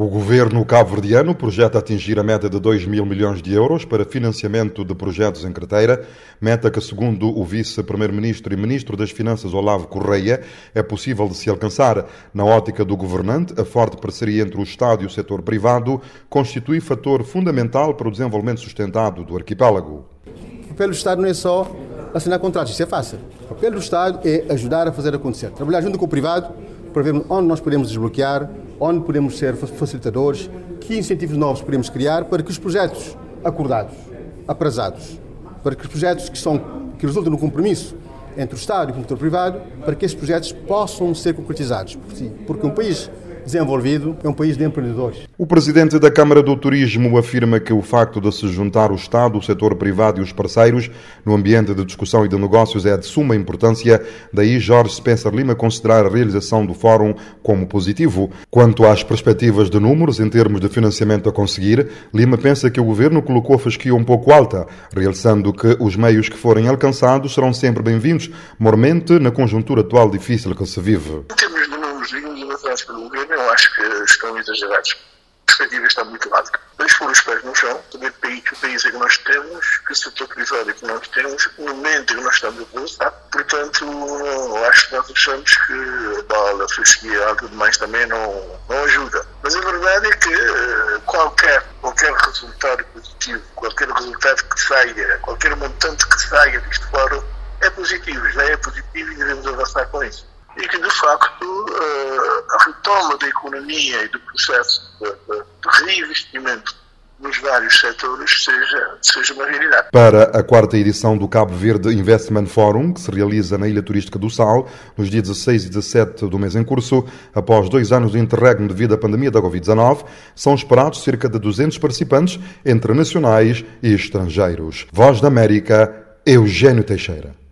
O governo cabo-verdiano projeta atingir a meta de 2 mil milhões de euros para financiamento de projetos em carteira, meta que, segundo o vice-primeiro-ministro e ministro das Finanças Olavo Correia, é possível de se alcançar. Na ótica do governante, a forte parceria entre o Estado e o setor privado constitui fator fundamental para o desenvolvimento sustentado do arquipélago. O papel do Estado não é só assinar contratos, isso é fácil. O papel do Estado é ajudar a fazer acontecer, trabalhar junto com o privado para ver onde nós podemos desbloquear onde podemos ser facilitadores, que incentivos novos podemos criar para que os projetos acordados, aprazados, para que os projetos que, são, que resultam no compromisso entre o Estado e o setor privado, para que esses projetos possam ser concretizados. Porque um país desenvolvido, é um país de empreendedores. O presidente da Câmara do Turismo afirma que o facto de se juntar o Estado, o setor privado e os parceiros no ambiente de discussão e de negócios é de suma importância, daí Jorge Spencer Lima considerar a realização do fórum como positivo. Quanto às perspectivas de números em termos de financiamento a conseguir, Lima pensa que o governo colocou a fasquia um pouco alta, realçando que os meios que forem alcançados serão sempre bem-vindos, mormente na conjuntura atual difícil que se vive pelo governo, eu acho que estão exagerados. A perspectiva está muito básica. Vamos pôr os pés no chão, saber que país é que nós temos, que setor privado é que nós temos, o momento em que nós estamos a avançar. Portanto, acho que nós achamos que a bala, fresquia alta demais também não, não ajuda. Mas a verdade é que eh, qualquer, qualquer resultado positivo, qualquer resultado que saia, qualquer montante que saia deste fórum é positivo, já é positivo e devemos avançar com isso e que, de facto, eh, a retoma da economia e do processo de, de reinvestimento nos vários setores seja, seja uma realidade. Para a quarta edição do Cabo Verde Investment Forum, que se realiza na Ilha Turística do Sal, nos dias 16 e 17 do mês em curso, após dois anos de interregno devido à pandemia da Covid-19, são esperados cerca de 200 participantes, entre nacionais e estrangeiros. Voz da América, Eugênio Teixeira.